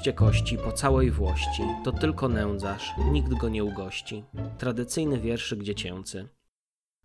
Rozrzućcie kości po całej włości, to tylko nędzarz, nikt go nie ugości. Tradycyjny wierszyk dziecięcy.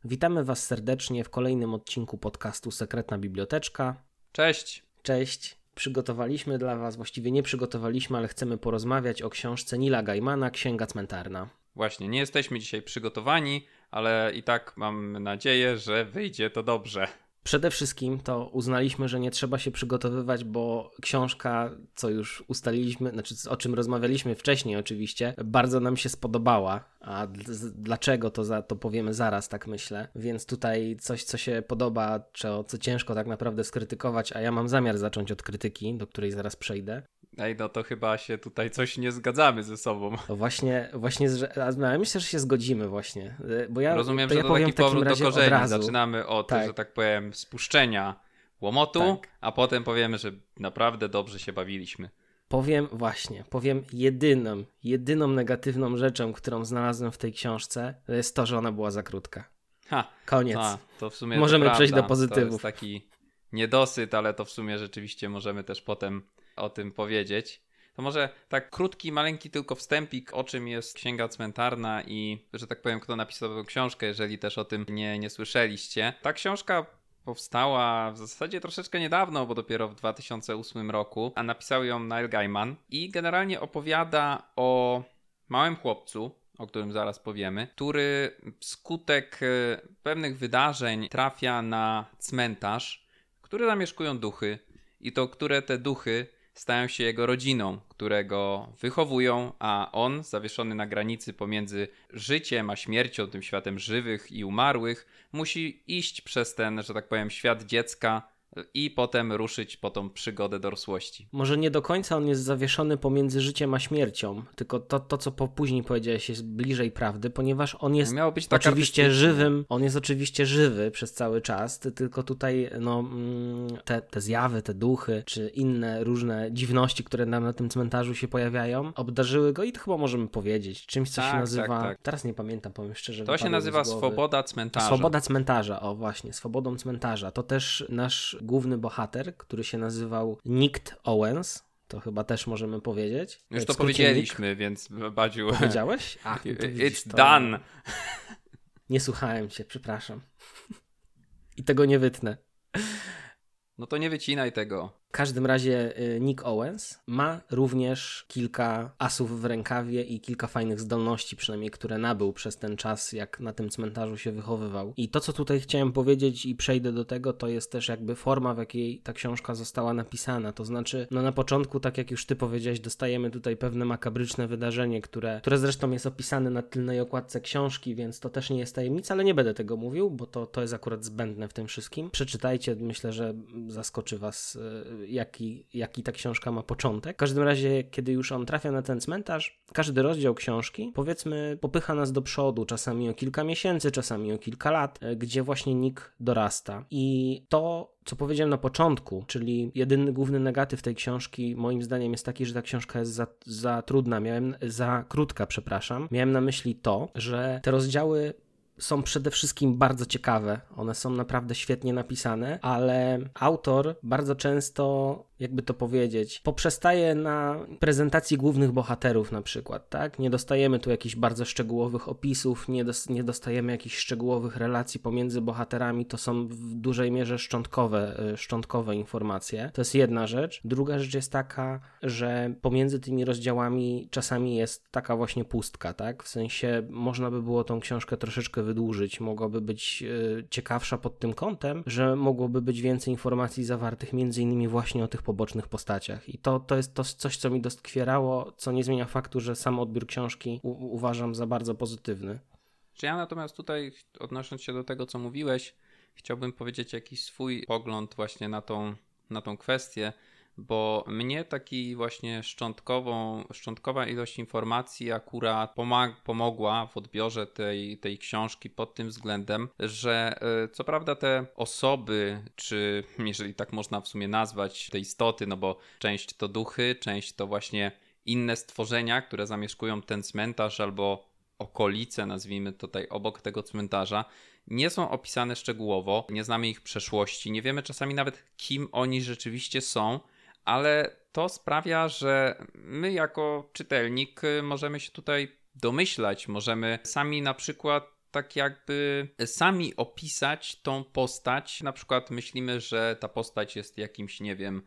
Witamy Was serdecznie w kolejnym odcinku podcastu Sekretna Biblioteczka. Cześć! Cześć! Przygotowaliśmy dla Was, właściwie nie przygotowaliśmy, ale chcemy porozmawiać o książce Nila Gaimana Księga Cmentarna. Właśnie, nie jesteśmy dzisiaj przygotowani, ale i tak mam nadzieję, że wyjdzie to dobrze. Przede wszystkim to uznaliśmy, że nie trzeba się przygotowywać, bo książka, co już ustaliliśmy, znaczy o czym rozmawialiśmy wcześniej oczywiście, bardzo nam się spodobała. A dlaczego to, za, to powiemy zaraz, tak myślę. Więc tutaj coś, co się podoba, czy co ciężko tak naprawdę skrytykować, a ja mam zamiar zacząć od krytyki, do której zaraz przejdę. Ej, no to chyba się tutaj coś nie zgadzamy ze sobą. To właśnie, właśnie, że, ja myślę, że się zgodzimy właśnie, bo ja Rozumiem, to że ja to taki powrót do korzeni. Od Zaczynamy od, tak. że tak powiem, spuszczenia łomotu, tak. a potem powiemy, że naprawdę dobrze się bawiliśmy. Powiem właśnie, powiem jedyną, jedyną negatywną rzeczą, którą znalazłem w tej książce, to jest to, że ona była za krótka. Ha, Koniec. A, to w sumie Możemy przejść do pozytywów. To jest taki niedosyt, ale to w sumie rzeczywiście możemy też potem o tym powiedzieć. To może tak krótki, maleńki tylko wstępik, o czym jest Księga Cmentarna i, że tak powiem, kto napisał tę książkę, jeżeli też o tym nie, nie słyszeliście. Ta książka powstała w zasadzie troszeczkę niedawno, bo dopiero w 2008 roku, a napisał ją Neil Gaiman i generalnie opowiada o małym chłopcu, o którym zaraz powiemy, który wskutek e, pewnych wydarzeń trafia na cmentarz, który zamieszkują duchy i to które te duchy stają się jego rodziną, którego wychowują, a on, zawieszony na granicy pomiędzy życiem a śmiercią, tym światem żywych i umarłych, musi iść przez ten, że tak powiem, świat dziecka i potem ruszyć po tą przygodę dorosłości. Może nie do końca on jest zawieszony pomiędzy życiem a śmiercią, tylko to, to co po później powiedziałeś jest bliżej prawdy, ponieważ on jest tak oczywiście żywym, on jest oczywiście żywy przez cały czas, tylko tutaj no, mm, te, te zjawy, te duchy, czy inne różne dziwności, które nam na tym cmentarzu się pojawiają, obdarzyły go i to chyba możemy powiedzieć, czymś co tak, się nazywa, tak, tak. teraz nie pamiętam, powiem szczerze. To się nazywa swoboda cmentarza. Swoboda cmentarza, o właśnie, swobodą cmentarza. To też nasz główny bohater, który się nazywał Nikt Owens. To chyba też możemy powiedzieć. Już to powiedzieliśmy, Nick. więc Badziu. Powiedziałeś? No It's to... done. Nie słuchałem cię, przepraszam. I tego nie wytnę. No to nie wycinaj tego. W każdym razie y, Nick Owens ma również kilka asów w rękawie i kilka fajnych zdolności, przynajmniej które nabył przez ten czas, jak na tym cmentarzu się wychowywał. I to, co tutaj chciałem powiedzieć i przejdę do tego, to jest też jakby forma, w jakiej ta książka została napisana. To znaczy, no na początku, tak jak już ty powiedziałeś, dostajemy tutaj pewne makabryczne wydarzenie, które, które zresztą jest opisane na tylnej okładce książki, więc to też nie jest tajemnica, ale nie będę tego mówił, bo to, to jest akurat zbędne w tym wszystkim. Przeczytajcie, myślę, że zaskoczy was y, jaki, jaki ta książka ma początek. W każdym razie, kiedy już on trafia na ten cmentarz, każdy rozdział książki, powiedzmy, popycha nas do przodu, czasami o kilka miesięcy, czasami o kilka lat, e, gdzie właśnie Nick dorasta. I to co powiedziałem na początku, czyli jedyny główny negatyw tej książki, moim zdaniem, jest taki, że ta książka jest za, za trudna, miałem za krótka, przepraszam. Miałem na myśli to, że te rozdziały są przede wszystkim bardzo ciekawe. One są naprawdę świetnie napisane, ale autor bardzo często jakby to powiedzieć, poprzestaje na prezentacji głównych bohaterów na przykład, tak? Nie dostajemy tu jakichś bardzo szczegółowych opisów, nie, dos nie dostajemy jakichś szczegółowych relacji pomiędzy bohaterami, to są w dużej mierze szczątkowe, e, szczątkowe informacje. To jest jedna rzecz. Druga rzecz jest taka, że pomiędzy tymi rozdziałami czasami jest taka właśnie pustka, tak? W sensie można by było tą książkę troszeczkę wydłużyć, mogłaby być e, ciekawsza pod tym kątem, że mogłoby być więcej informacji zawartych między innymi właśnie o tych pobocznych postaciach. I to, to jest to coś, co mi doskwierało, co nie zmienia faktu, że sam odbiór książki u- uważam za bardzo pozytywny. Czy ja natomiast tutaj, odnosząc się do tego, co mówiłeś, chciałbym powiedzieć jakiś swój pogląd właśnie na tą, na tą kwestię bo mnie taki właśnie szczątkową, szczątkowa ilość informacji akurat pomag- pomogła w odbiorze tej, tej książki pod tym względem, że e, co prawda te osoby, czy jeżeli tak można w sumie nazwać, te istoty, no bo część to duchy, część to właśnie inne stworzenia, które zamieszkują ten cmentarz albo okolice, nazwijmy tutaj obok tego cmentarza, nie są opisane szczegółowo, nie znamy ich przeszłości, nie wiemy czasami nawet kim oni rzeczywiście są, ale to sprawia, że my jako czytelnik możemy się tutaj domyślać, możemy sami na przykład tak jakby sami opisać tą postać. Na przykład myślimy, że ta postać jest jakimś, nie wiem,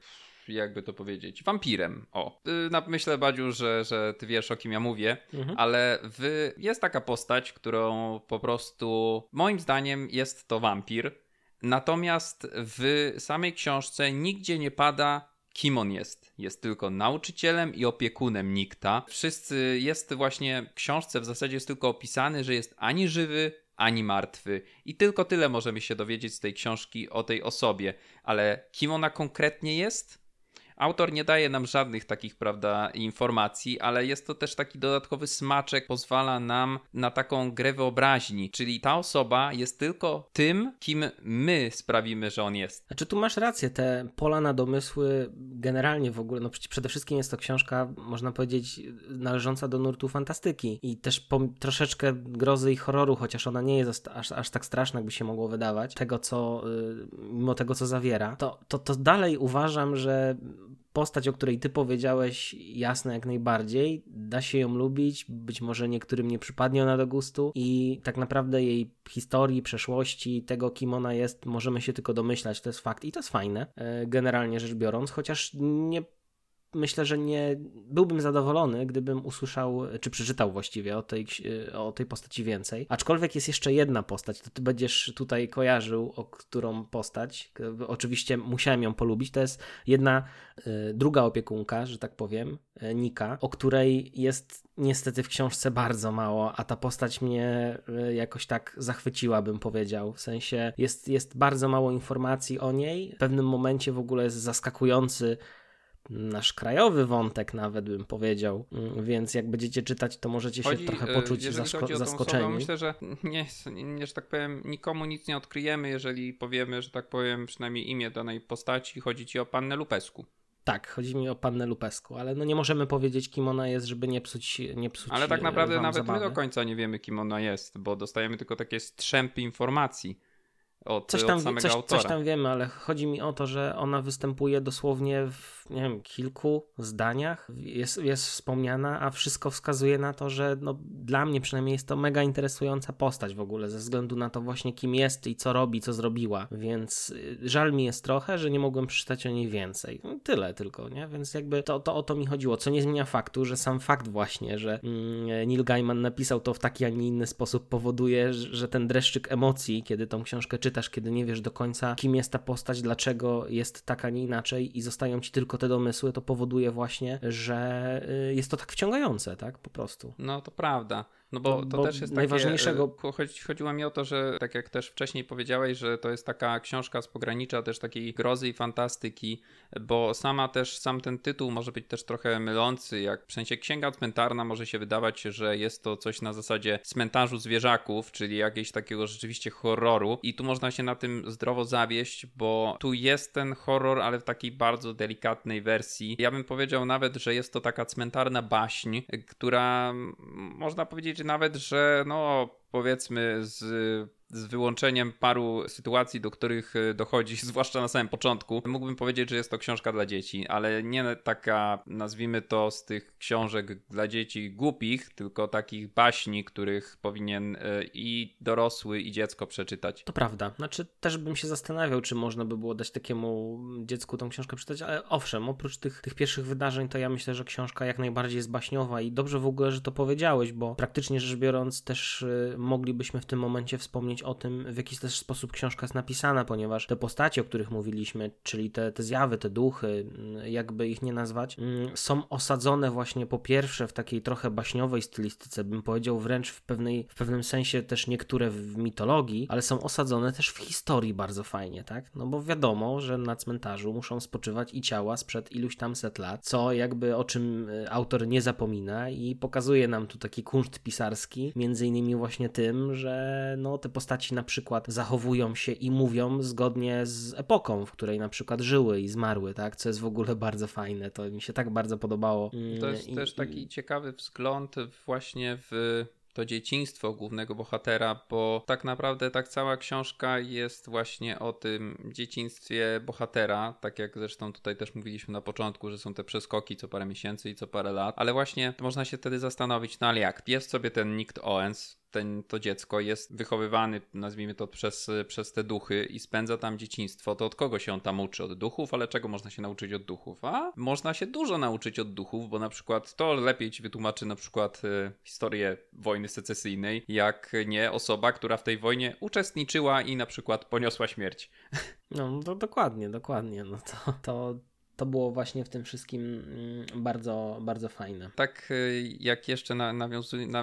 jakby to powiedzieć, wampirem. O, y, myślę, Badziu, że, że ty wiesz, o kim ja mówię, mhm. ale w, jest taka postać, którą po prostu moim zdaniem jest to wampir. Natomiast w samej książce nigdzie nie pada kim on jest. Jest tylko nauczycielem i opiekunem Nikta. Wszyscy, jest właśnie w książce w zasadzie jest tylko opisany, że jest ani żywy, ani martwy. I tylko tyle możemy się dowiedzieć z tej książki o tej osobie. Ale kim ona konkretnie jest? Autor nie daje nam żadnych takich, prawda, informacji, ale jest to też taki dodatkowy smaczek, pozwala nam na taką grę wyobraźni, czyli ta osoba jest tylko tym, kim my sprawimy, że on jest. Znaczy tu masz rację, te pola na domysły generalnie w ogóle, no przede wszystkim jest to książka, można powiedzieć, należąca do nurtu fantastyki i też po, troszeczkę grozy i horroru, chociaż ona nie jest aż, aż tak straszna, jakby się mogło wydawać, tego co, y, mimo tego co zawiera, to, to, to dalej uważam, że postać, o której ty powiedziałeś, jasna jak najbardziej. Da się ją lubić, być może niektórym nie przypadnie ona do gustu i tak naprawdę jej historii, przeszłości, tego kim ona jest, możemy się tylko domyślać, to jest fakt i to jest fajne, e, generalnie rzecz biorąc, chociaż nie myślę, że nie byłbym zadowolony, gdybym usłyszał, czy przeczytał właściwie o tej, o tej postaci więcej. Aczkolwiek jest jeszcze jedna postać, to ty będziesz tutaj kojarzył, o którą postać. Oczywiście musiałem ją polubić. To jest jedna, y, druga opiekunka, że tak powiem, y, Nika, o której jest niestety w książce bardzo mało, a ta postać mnie y, jakoś tak zachwyciła, bym powiedział. W sensie jest, jest bardzo mało informacji o niej. W pewnym momencie w ogóle jest zaskakujący nasz krajowy wątek nawet bym powiedział, mm, więc jak będziecie czytać, to możecie się trochę e, poczuć zasko zaskoczeni. Osobę, myślę, że nie, nie, że tak powiem, nikomu nic nie odkryjemy, jeżeli powiemy, że tak powiem, przynajmniej imię danej postaci, chodzi ci o pannę Lupesku. Tak, chodzi mi o pannę Lupesku, ale no nie możemy powiedzieć, kim ona jest, żeby nie psuć nie psuć Ale tak naprawdę nawet zabawy. my do końca nie wiemy, kim ona jest, bo dostajemy tylko takie strzępy informacji od, coś tam, od samego coś, autora. Coś tam wiemy, ale chodzi mi o to, że ona występuje dosłownie w nie wiem, kilku zdaniach, jest, jest wspomniana, a wszystko wskazuje na to, że no, dla mnie przynajmniej jest to mega interesująca postać w ogóle, ze względu na to właśnie kim jest i co robi, co zrobiła, więc y, żal mi jest trochę, że nie mogłem przeczytać o niej więcej. No, tyle tylko, nie? Więc jakby to, to o to mi chodziło, co nie zmienia faktu, że sam fakt właśnie, że mm, Neil Gaiman napisał to w taki, a nie inny sposób powoduje, że ten dreszczyk emocji, kiedy tą książkę czytasz, kiedy nie wiesz do końca, kim jest ta postać, dlaczego jest tak, a nie inaczej i zostają ci tylko te domysły, to powoduje właśnie, że y, jest to tak wciągające, tak? Po prostu. No to prawda. No bo, to bo też jest najważniejszego. Takie, chodziło mi o to, że tak jak też wcześniej powiedziałeś, że to jest taka książka z pogranicza też takiej grozy i fantastyki, bo sama też, sam ten tytuł może być też trochę mylący, jak w sensie księga cmentarna może się wydawać, że jest to coś na zasadzie cmentarzu zwierzaków, czyli jakiegoś takiego rzeczywiście horroru i tu można się na tym zdrowo zawieść, bo tu jest ten horror, ale w takiej bardzo delikatnej wersji. Ja bym powiedział nawet, że jest to taka cmentarna baśń, która można powiedzieć, nawet, że no powiedzmy z z wyłączeniem paru sytuacji, do których e, dochodzi, zwłaszcza na samym początku, mógłbym powiedzieć, że jest to książka dla dzieci, ale nie taka, nazwijmy to, z tych książek dla dzieci głupich, tylko takich baśni, których powinien e, i dorosły, i dziecko przeczytać. To prawda. Znaczy, też bym się zastanawiał, czy można by było dać takiemu dziecku tą książkę przeczytać, ale owszem, oprócz tych, tych pierwszych wydarzeń, to ja myślę, że książka jak najbardziej jest baśniowa i dobrze w ogóle, że to powiedziałeś, bo praktycznie rzecz biorąc, też e, moglibyśmy w tym momencie wspomnieć o tym, w jaki też sposób książka jest napisana, ponieważ te postacie, o których mówiliśmy, czyli te, te zjawy, te duchy, mm, jakby ich nie nazwać, mm, są osadzone właśnie po pierwsze w takiej trochę baśniowej stylistyce, bym powiedział wręcz w, pewnej, w pewnym sensie też niektóre w mitologii, ale są osadzone też w historii bardzo fajnie, tak? No bo wiadomo, że na cmentarzu muszą spoczywać i ciała sprzed iluś tam set lat, co jakby o czym y, autor nie zapomina i pokazuje nam tu taki kunszt pisarski, między innymi właśnie tym, że no te postacie postaci na przykład zachowują się i mówią zgodnie z epoką, w której na przykład żyły i zmarły, tak? Co jest w ogóle bardzo fajne. To mi się tak bardzo podobało. To jest I, też taki ciekawy wzgląd właśnie w to dzieciństwo głównego bohatera, bo tak naprawdę tak cała książka jest właśnie o tym dzieciństwie bohatera, tak jak zresztą tutaj też mówiliśmy na początku, że są te przeskoki co parę miesięcy i co parę lat, ale właśnie można się wtedy zastanowić, no ale jak? Jest sobie ten Nick Owens, ten, to dziecko jest wychowywany, nazwijmy to, przez, przez te duchy i spędza tam dzieciństwo, to od kogo się on tam uczy? Od duchów, ale czego można się nauczyć od duchów? A można się dużo nauczyć od duchów, bo na przykład to lepiej ci wytłumaczy na przykład y, historię wojny secesyjnej, jak nie osoba, która w tej wojnie uczestniczyła i na przykład poniosła śmierć. No, to dokładnie, dokładnie. No to, to to było właśnie w tym wszystkim mm, bardzo, bardzo fajne. Tak, y, jak jeszcze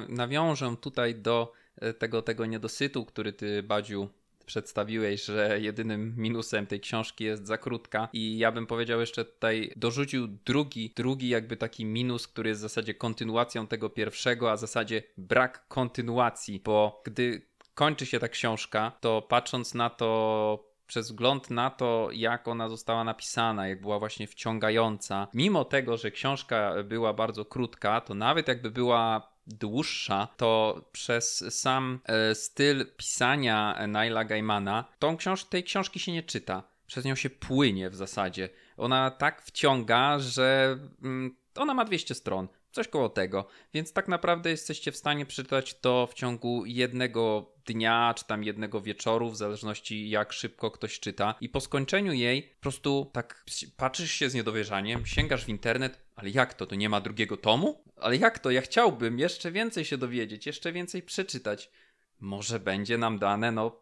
nawiążę tutaj do y, tego, tego niedosytu, który ty, Badziu, przedstawiłeś, że jedynym minusem tej książki jest za krótka i ja bym powiedział jeszcze tutaj, dorzucił drugi, drugi jakby taki minus, który jest w zasadzie kontynuacją tego pierwszego, a w zasadzie brak kontynuacji, bo gdy kończy się ta książka, to patrząc na to przez wzgląd na to, jak ona została napisana, jak była właśnie wciągająca, mimo tego, że książka była bardzo krótka, to nawet jakby była dłuższa, to przez sam e, styl pisania Naila Gaimana, tą książ tej książki się nie czyta. Przez nią się płynie w zasadzie. Ona tak wciąga, że mm, ona ma 200 stron. Coś koło tego. Więc tak naprawdę jesteście w stanie przeczytać to w ciągu jednego dnia, czy tam jednego wieczoru, w zależności jak szybko ktoś czyta. I po skończeniu jej po prostu tak patrzysz się z niedowierzaniem, sięgasz w internet, ale jak to? To nie ma drugiego tomu? Ale jak to? Ja chciałbym jeszcze więcej się dowiedzieć, jeszcze więcej przeczytać. Może będzie nam dane, no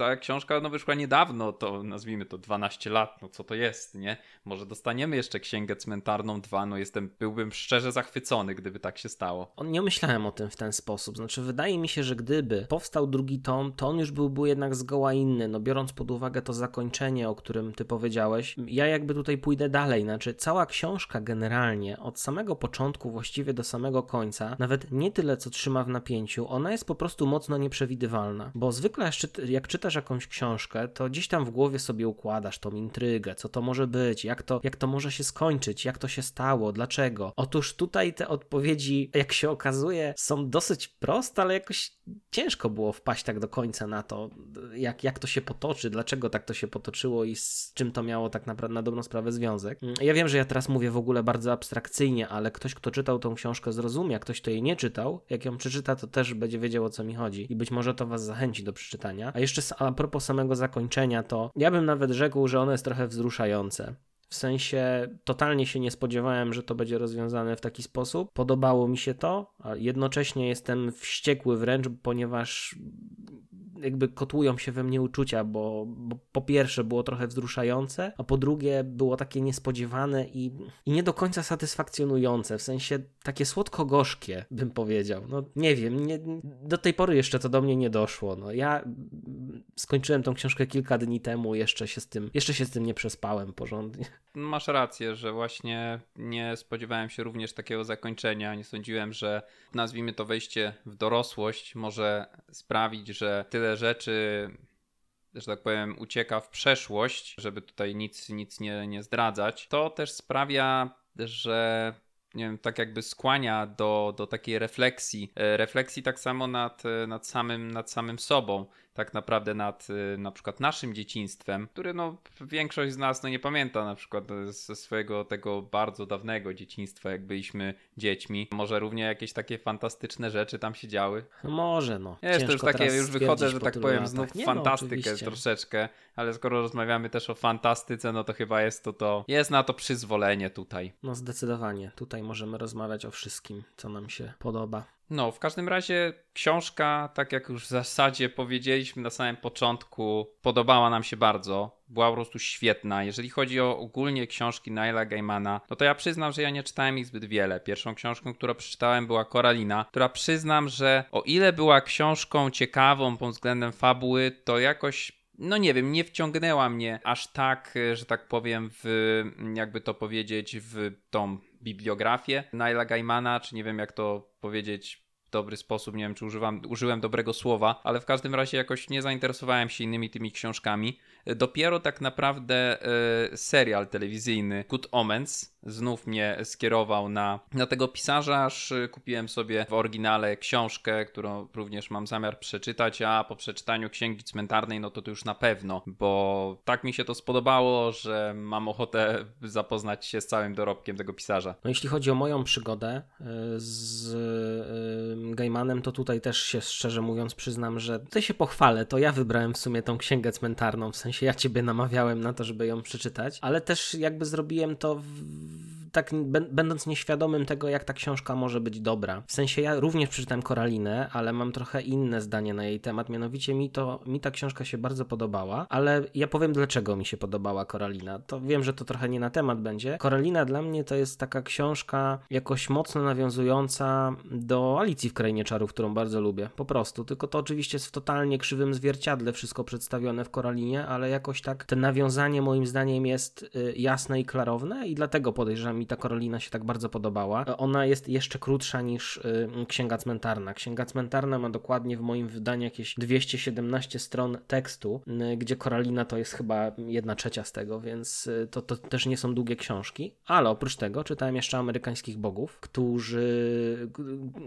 ta książka no, wyszła niedawno, to nazwijmy to 12 lat, no co to jest, nie? Może dostaniemy jeszcze Księgę Cmentarną 2, no jestem, byłbym szczerze zachwycony, gdyby tak się stało. Nie myślałem o tym w ten sposób, znaczy wydaje mi się, że gdyby powstał drugi tom, to on już byłby jednak zgoła inny, no biorąc pod uwagę to zakończenie, o którym ty powiedziałeś, ja jakby tutaj pójdę dalej, znaczy cała książka generalnie, od samego początku właściwie do samego końca, nawet nie tyle co trzyma w napięciu, ona jest po prostu mocno nieprzewidywalna, bo zwykle jak czytasz czytasz jakąś książkę, to gdzieś tam w głowie sobie układasz tą intrygę, co to może być, jak to, jak to może się skończyć, jak to się stało, dlaczego. Otóż tutaj te odpowiedzi, jak się okazuje, są dosyć proste, ale jakoś ciężko było wpaść tak do końca na to, jak, jak to się potoczy, dlaczego tak to się potoczyło i z czym to miało tak naprawdę na dobrą sprawę związek. Ja wiem, że ja teraz mówię w ogóle bardzo abstrakcyjnie, ale ktoś, kto czytał tą książkę, zrozumie, ktoś, kto jej nie czytał, jak ją przeczyta, to też będzie wiedział o co mi chodzi i być może to was zachęci do przeczytania. A jeszcze a propos samego zakończenia, to ja bym nawet rzekł, że ono jest trochę wzruszające. W sensie totalnie się nie spodziewałem, że to będzie rozwiązane w taki sposób. Podobało mi się to, a jednocześnie jestem wściekły wręcz, ponieważ jakby kotłują się we mnie uczucia, bo, bo, po pierwsze było trochę wzruszające, a po drugie było takie niespodziewane i, i nie do końca satysfakcjonujące, w sensie takie słodko-gorzkie, bym powiedział. No nie wiem, nie, do tej pory jeszcze to do mnie nie doszło. No, ja skończyłem tą książkę kilka dni temu, jeszcze się z tym, jeszcze się z tym nie przespałem porządnie. Masz rację, że właśnie nie spodziewałem się również takiego zakończenia. Nie sądziłem, że nazwijmy to wejście w dorosłość może sprawić, że tyle rzeczy że tak powiem, ucieka w przeszłość, żeby tutaj nic, nic nie, nie zdradzać, to też sprawia, że nie wiem, tak jakby skłania do, do takiej refleksji. E, refleksji tak samo nad, nad, samym, nad samym sobą tak naprawdę nad y, na przykład naszym dzieciństwem, które no większość z nas no nie pamięta na przykład ze swojego tego bardzo dawnego dzieciństwa, jak byliśmy dziećmi. Może równie jakieś takie fantastyczne rzeczy tam się działy? Może no. Jest to już takie, już wychodzę, że tak powiem, latach. znów nie no, fantastykę no, troszeczkę, ale skoro rozmawiamy też o fantastyce, no to chyba jest to to, jest na to przyzwolenie tutaj. No zdecydowanie, tutaj możemy rozmawiać o wszystkim, co nam się podoba. No, w każdym razie książka, tak jak już w zasadzie powiedzieliśmy na samym początku, podobała nam się bardzo. Była po prostu świetna. Jeżeli chodzi o ogólnie książki Naila Gaimana, no to ja przyznam, że ja nie czytałem ich zbyt wiele. Pierwszą książką, którą przeczytałem była Koralina, która przyznam, że o ile była książką ciekawą pod względem fabuły, to jakoś no nie wiem, nie wciągnęła mnie aż tak, że tak powiem, w jakby to powiedzieć, w tą bibliografię Naila Gaimana, czy nie wiem jak to powiedzieć w dobry sposób, nie wiem czy używam, użyłem dobrego słowa, ale w każdym razie jakoś nie zainteresowałem się innymi tymi książkami. Dopiero tak naprawdę e, serial telewizyjny Good Omens znów mnie skierował na, na tego pisarza, aż kupiłem sobie w oryginale książkę, którą również mam zamiar przeczytać, a po przeczytaniu Księgi Cmentarnej, no to to już na pewno, bo tak mi się to spodobało, że mam ochotę zapoznać się z całym dorobkiem tego pisarza. No jeśli chodzi o moją przygodę y, z Gaimanem, to tutaj też się szczerze mówiąc przyznam, że tutaj się pochwalę, to ja wybrałem w sumie tą Księgę Cmentarną, w sensie ja ciebie namawiałem na to, żeby ją przeczytać, ale też jakby zrobiłem to w tak będąc nieświadomym tego, jak ta książka może być dobra. W sensie ja również przeczytałem Koralinę, ale mam trochę inne zdanie na jej temat, mianowicie mi to, mi ta książka się bardzo podobała, ale ja powiem dlaczego mi się podobała Koralina. To wiem, że to trochę nie na temat będzie. Koralina dla mnie to jest taka książka jakoś mocno nawiązująca do Alicji w Krainie Czarów, którą bardzo lubię, po prostu. Tylko to oczywiście jest w totalnie krzywym zwierciadle wszystko przedstawione w Koralinie, ale jakoś tak te nawiązanie moim zdaniem jest y, jasne i klarowne i dlatego podejrzewam mi ta Korolina się tak bardzo podobała. Ona jest jeszcze krótsza niż y, Księga Cmentarna. Księga Cmentarna ma dokładnie w moim wydaniu jakieś 217 stron tekstu, y, gdzie Korolina to jest chyba jedna trzecia z tego, więc y, to, to też nie są długie książki. Ale oprócz tego czytałem jeszcze Amerykańskich Bogów, którzy,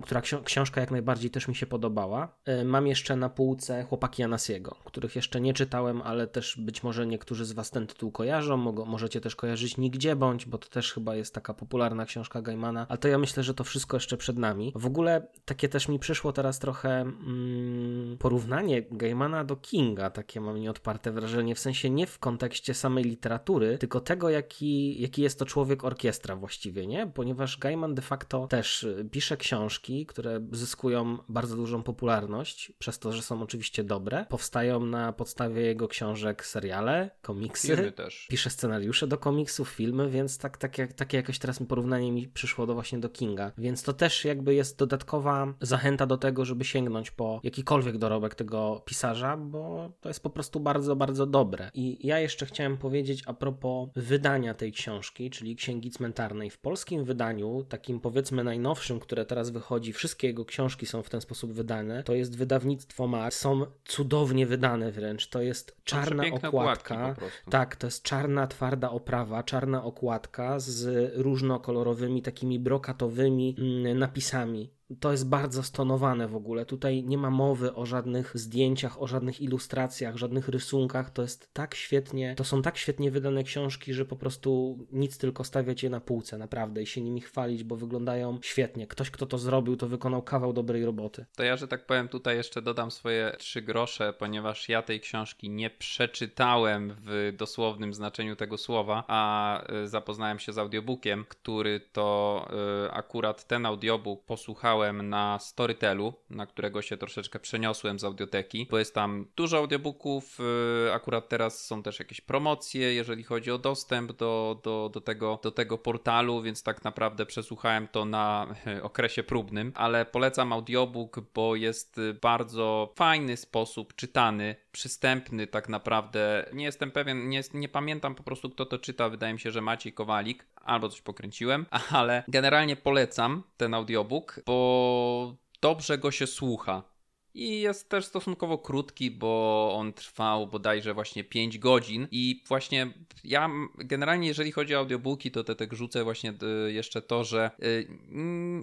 która książka jak najbardziej też mi się podobała. Mam jeszcze na półce Chłopaki Anasiego, których jeszcze nie czytałem, ale też być może niektórzy z Was ten tytuł kojarzą. Możecie też kojarzyć Nigdzie Bądź, bo to też chyba jest jest taka popularna książka Gaimana, ale to ja myślę, że to wszystko jeszcze przed nami. W ogóle takie też mi przyszło teraz trochę mm, porównanie Gaimana do Kinga, takie mam nieodparte wrażenie, w sensie nie w kontekście samej literatury, tylko tego, jaki, jaki jest to człowiek orkiestra właściwie, nie? Ponieważ Gaiman de facto też y, pisze książki, które zyskują bardzo dużą popularność, przez to, że są oczywiście dobre. Powstają na podstawie jego książek seriale, komiksy. Filmy też. Pisze scenariusze do komiksów, filmy, więc tak, tak, jak, takie jakoś teraz mi porównanie mi przyszło do właśnie do Kinga. Więc to też jakby jest dodatkowa zachęta do tego, żeby sięgnąć po jakikolwiek dorobek tego pisarza, bo to jest po prostu bardzo, bardzo dobre. I ja jeszcze chciałem powiedzieć a propos wydania tej książki, czyli Księgi Cmentarnej. W polskim wydaniu, takim powiedzmy najnowszym, które teraz wychodzi, wszystkie jego książki są w ten sposób wydane, to jest wydawnictwo Mars. Są cudownie wydane wręcz. To jest czarna okładka. Tak, to jest czarna, twarda oprawa, czarna okładka z różnokolorowymi, takimi brokatowymi mm, napisami to jest bardzo stonowane w ogóle. Tutaj nie ma mowy o żadnych zdjęciach, o żadnych ilustracjach, żadnych rysunkach. To jest tak świetnie, to są tak świetnie wydane książki, że po prostu nic tylko stawiać je na półce, naprawdę, i się nimi chwalić, bo wyglądają świetnie. Ktoś, kto to zrobił, to wykonał kawał dobrej roboty. To ja, że tak powiem, tutaj jeszcze dodam swoje trzy grosze, ponieważ ja tej książki nie przeczytałem w dosłownym znaczeniu tego słowa, a y, zapoznałem się z audiobookiem, który to y, akurat ten audiobook posłuchałem na Storytelu, na którego się troszeczkę przeniosłem z audioteki, bo jest tam dużo audiobooków, y, akurat teraz są też jakieś promocje, jeżeli chodzi o dostęp do, do, do, tego, do tego portalu, więc tak naprawdę przesłuchałem to na okresie próbnym, ale polecam audiobook, bo jest bardzo fajny sposób czytany, przystępny tak naprawdę. Nie jestem pewien, nie, nie pamiętam po prostu kto to czyta, wydaje mi się, że Maciej Kowalik, albo coś pokręciłem, ale generalnie polecam ten audiobook, bo dobrze go się słucha. I jest też stosunkowo krótki, bo on trwał bodajże właśnie 5 godzin. I właśnie ja generalnie, jeżeli chodzi o audiobooki, to te, tak rzucę właśnie y, jeszcze to, że y,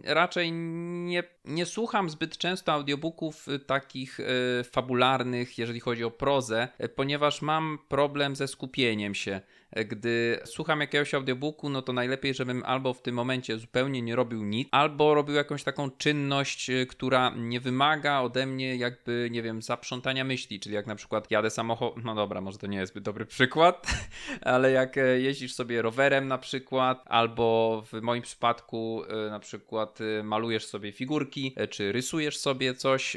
raczej nie, nie słucham zbyt często audiobooków y, takich fabularnych, jeżeli chodzi o prozę, ponieważ mam problem ze skupieniem się gdy słucham jakiegoś audiobooku, no to najlepiej, żebym albo w tym momencie zupełnie nie robił nic, albo robił jakąś taką czynność, y, która nie wymaga ode mnie jakby, nie wiem, zaprzątania myśli, czyli jak na przykład jadę samochodem, no dobra, może to nie jest zbyt dobry przykład, ale jak e, jeździsz sobie rowerem na przykład, albo w moim przypadku e, na przykład e, malujesz sobie figurki, czy rysujesz sobie coś,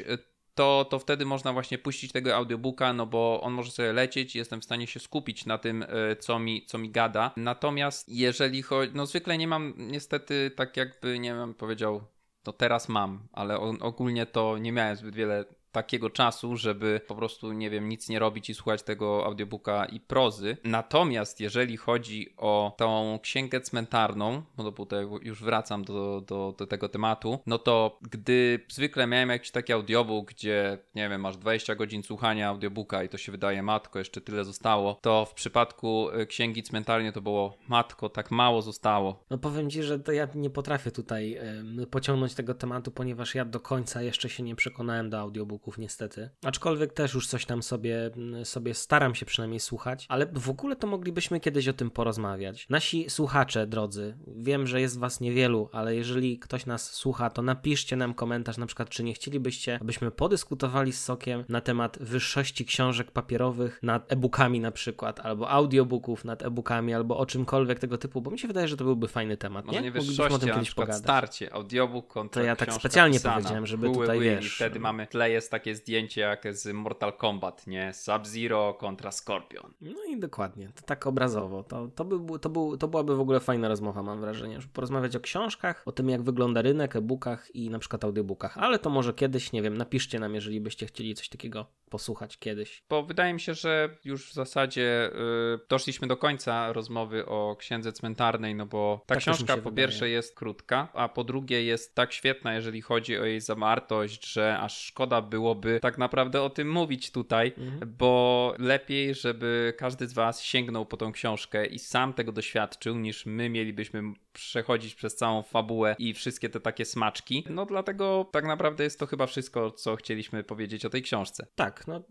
to, to wtedy można właśnie puścić tego audiobooka, no bo on może sobie lecieć jestem w stanie się skupić na tym, e, co mi, co mi gada. Natomiast jeżeli chodzi, no zwykle nie mam niestety tak jakby, nie wiem, powiedział, to teraz mam, ale ogólnie to nie miałem zbyt wiele takiego czasu, żeby po prostu, nie wiem, nic nie robić i słuchać tego audiobooka i prozy. Natomiast jeżeli chodzi o tą księgę cmentarną, bo tutaj już wracam do, do, do tego tematu, no to gdy zwykle miałem jakiś taki audiobook, gdzie, nie wiem, masz 20 godzin słuchania audiobooka i to się wydaje, matko, jeszcze tyle zostało, to w przypadku y, księgi cmentarnej to było, matko, tak mało zostało. No powiem Ci, że to ja nie potrafię tutaj y, pociągnąć tego tematu, ponieważ ja do końca jeszcze się nie przekonałem do audiobooków niestety. Aczkolwiek też już coś tam sobie, sobie staram się przynajmniej słuchać, ale w ogóle to moglibyśmy kiedyś o tym porozmawiać. Nasi słuchacze, drodzy, wiem, że jest was niewielu, ale jeżeli ktoś nas słucha, to napiszcie nam komentarz na przykład, czy nie chcielibyście, abyśmy podyskutowali z Sokiem na temat wyższości książek papierowych nad e-bookami na przykład, albo audiobooków nad e-bookami, albo o czymkolwiek tego typu, bo mi się wydaje, że to byłby fajny temat, Może nie? nie wyższości, o tym kiedyś pogadać. starcie, audiobook kontra To ja tak specjalnie pisana. powiedziałem, żeby tutaj, wiesz... Wtedy mamy, tle jest takie zdjęcie jak z Mortal Kombat, nie? Sub-Zero kontra Scorpion. No i dokładnie, to tak obrazowo. To, to, by, to, był, to byłaby w ogóle fajna rozmowa, mam wrażenie, żeby porozmawiać o książkach, o tym jak wygląda rynek, e-bookach i na przykład audiobookach, ale to może kiedyś, nie wiem, napiszcie nam, jeżeli byście chcieli coś takiego posłuchać kiedyś. Bo wydaje mi się, że już w zasadzie yy, doszliśmy do końca rozmowy o Księdze Cmentarnej, no bo ta tak książka po pierwsze jest krótka, a po drugie jest tak świetna, jeżeli chodzi o jej zawartość, że aż szkoda byłoby tak naprawdę o tym mówić tutaj, mhm. bo lepiej, żeby każdy z Was sięgnął po tą książkę i sam tego doświadczył, niż my mielibyśmy przechodzić przez całą fabułę i wszystkie te takie smaczki. No dlatego tak naprawdę jest to chyba wszystko, co chcieliśmy powiedzieć o tej książce. Tak, no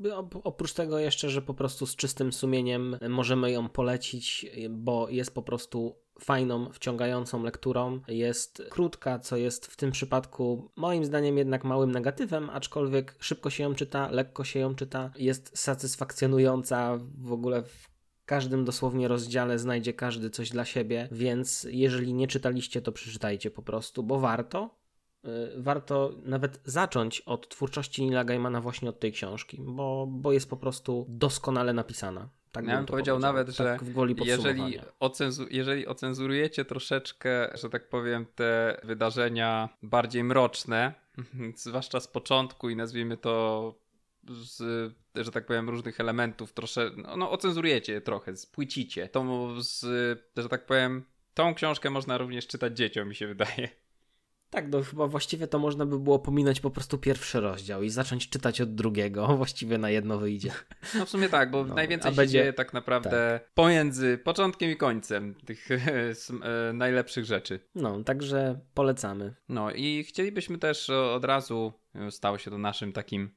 oprócz tego jeszcze, że po prostu z czystym sumieniem możemy ją polecić, bo jest po prostu fajną, wciągającą lekturą. Jest krótka, co jest w tym przypadku moim zdaniem jednak małym negatywem, aczkolwiek szybko się ją czyta, lekko się ją czyta, jest satysfakcjonująca w ogóle w każdym dosłownie rozdziale znajdzie każdy coś dla siebie, więc jeżeli nie czytaliście, to przeczytajcie po prostu, bo warto. Y, warto nawet zacząć od twórczości Nila Gaimana właśnie od tej książki, bo, bo jest po prostu doskonale napisana. Tak ja bym powiedział, powiedział nawet, tak że jeżeli, ocenzu jeżeli ocenzurujecie troszeczkę, że tak powiem, te wydarzenia bardziej mroczne, zwłaszcza z początku i nazwijmy to z, że tak powiem, różnych elementów, trosze, no, no ocenzurujecie je trochę, spłycicie. To z, że tak powiem, tą książkę można również czytać dzieciom, mi się wydaje. Tak, no chyba właściwie to można by było pominąć po prostu pierwszy rozdział i zacząć czytać od drugiego, właściwie na jedno wyjdzie. No w sumie tak, bo no, najwięcej się będzie... dzieje tak naprawdę tak. pomiędzy początkiem i końcem tych e, najlepszych rzeczy. No, także polecamy. No i chcielibyśmy też od razu, e, stało się to naszym takim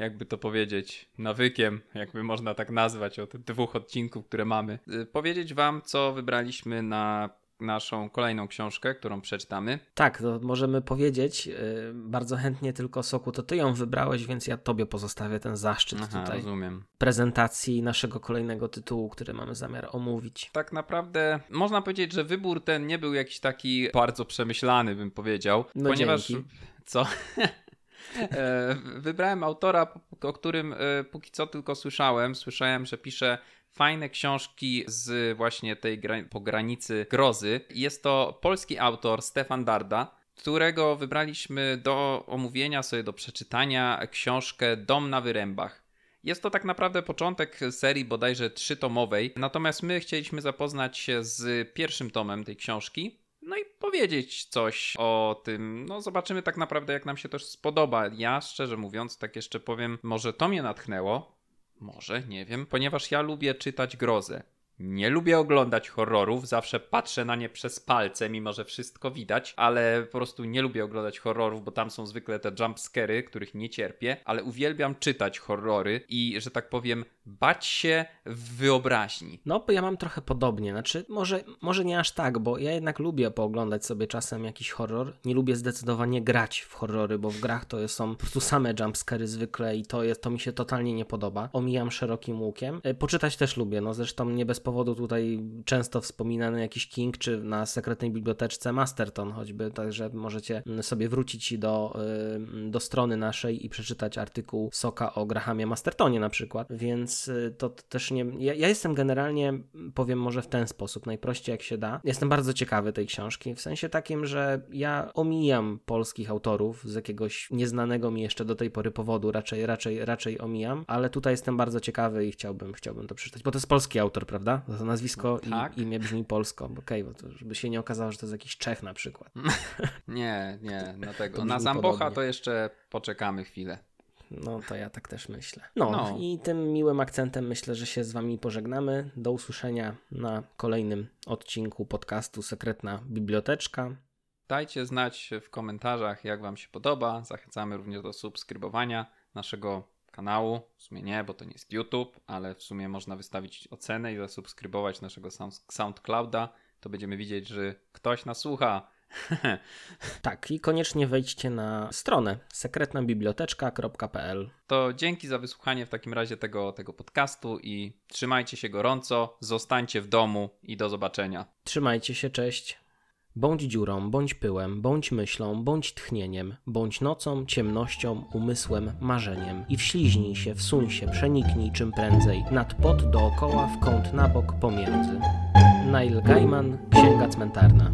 jakby to powiedzieć, nawykiem, jakby można tak nazwać, od dwóch odcinków, które mamy. E, powiedzieć Wam, co wybraliśmy na naszą kolejną książkę, którą przeczytamy. Tak, to możemy powiedzieć yy, bardzo chętnie tylko Soku, to ty ją wybrałeś, więc ja tobie pozostawię ten zaszczyt Aha, tutaj. rozumiem. Prezentacji naszego kolejnego tytułu, który mamy zamiar omówić. Tak naprawdę można powiedzieć, że wybór ten nie był jakiś taki bardzo przemyślany, bym powiedział, no ponieważ dzięki. co Wybrałem autora, o którym e, póki co tylko słyszałem. Słyszałem, że pisze fajne książki z właśnie tej pogranicy grozy. Jest to polski autor Stefan Darda, którego wybraliśmy do omówienia sobie, do przeczytania książkę Dom na Wyrębach. Jest to tak naprawdę początek serii bodajże trzytomowej, natomiast my chcieliśmy zapoznać się z pierwszym tomem tej książki, no i powiedzieć coś o tym. No zobaczymy tak naprawdę jak nam się też spodoba. Ja szczerze mówiąc, tak jeszcze powiem, może to mnie natchnęło, może, nie wiem, ponieważ ja lubię czytać grozę. Nie lubię oglądać horrorów, zawsze patrzę na nie przez palce, mimo że wszystko widać, ale po prostu nie lubię oglądać horrorów, bo tam są zwykle te jumpscary, których nie cierpię, ale uwielbiam czytać horrory i, że tak powiem, bać się w wyobraźni. No, ja mam trochę podobnie, znaczy może, może nie aż tak, bo ja jednak lubię pooglądać sobie czasem jakiś horror. Nie lubię zdecydowanie grać w horrory, bo w grach to są po prostu same jumpscary zwykle i to, jest, to mi się totalnie nie podoba. Omijam szerokim łukiem. E, poczytać też lubię, no zresztą nie bez powodu tutaj często wspominany jakiś King, czy na sekretnej biblioteczce Masterton choćby, także możecie sobie wrócić do, do strony naszej i przeczytać artykuł Soka o Grahamie Mastertonie na przykład, więc więc y, to też nie. Ja, ja, jestem generalnie, powiem może w ten sposób, najprościej jak się da. Jestem bardzo ciekawy tej książki, w sensie takim, że ja omijam polskich autorów z jakiegoś nieznanego mi jeszcze do tej pory powodu, raczej, raczej, raczej omijam, ale tutaj jestem bardzo ciekawy i chciałbym, chciałbym to przeczytać, bo to jest polski autor, prawda? To nazwisko no, tak. i imię brzmi polsko, okej, okay, bo to, żeby się nie okazało, że to jest jakiś Czech na przykład. nie, nie, dlatego. Na Zambocha to jeszcze poczekamy chwilę. No to ja tak też myślę. No, no, i tym miłym akcentem myślę, że się z Wami pożegnamy. Do usłyszenia na kolejnym odcinku podcastu Sekretna Biblioteczka. Dajcie znać w komentarzach, jak Wam się podoba. Zachęcamy również do subskrybowania naszego kanału. W sumie nie, bo to nie jest YouTube, ale w sumie można wystawić ocenę i zasubskrybować naszego SoundClouda. To będziemy widzieć, że ktoś nas słucha. tak, i koniecznie wejdźcie na stronę sekretnabiblioteczka.pl. To dzięki za wysłuchanie w takim razie tego, tego podcastu i trzymajcie się gorąco, zostańcie w domu i do zobaczenia. Trzymajcie się, cześć. Bądź dziurą, bądź pyłem, bądź myślą, bądź tchnieniem, bądź nocą, ciemnością, umysłem, marzeniem. I wśliźnij się, wsuń się, przeniknij czym prędzej, nad pod, dookoła, w kąt, na bok, pomiędzy. Neil Gaiman, Księga Cmentarna.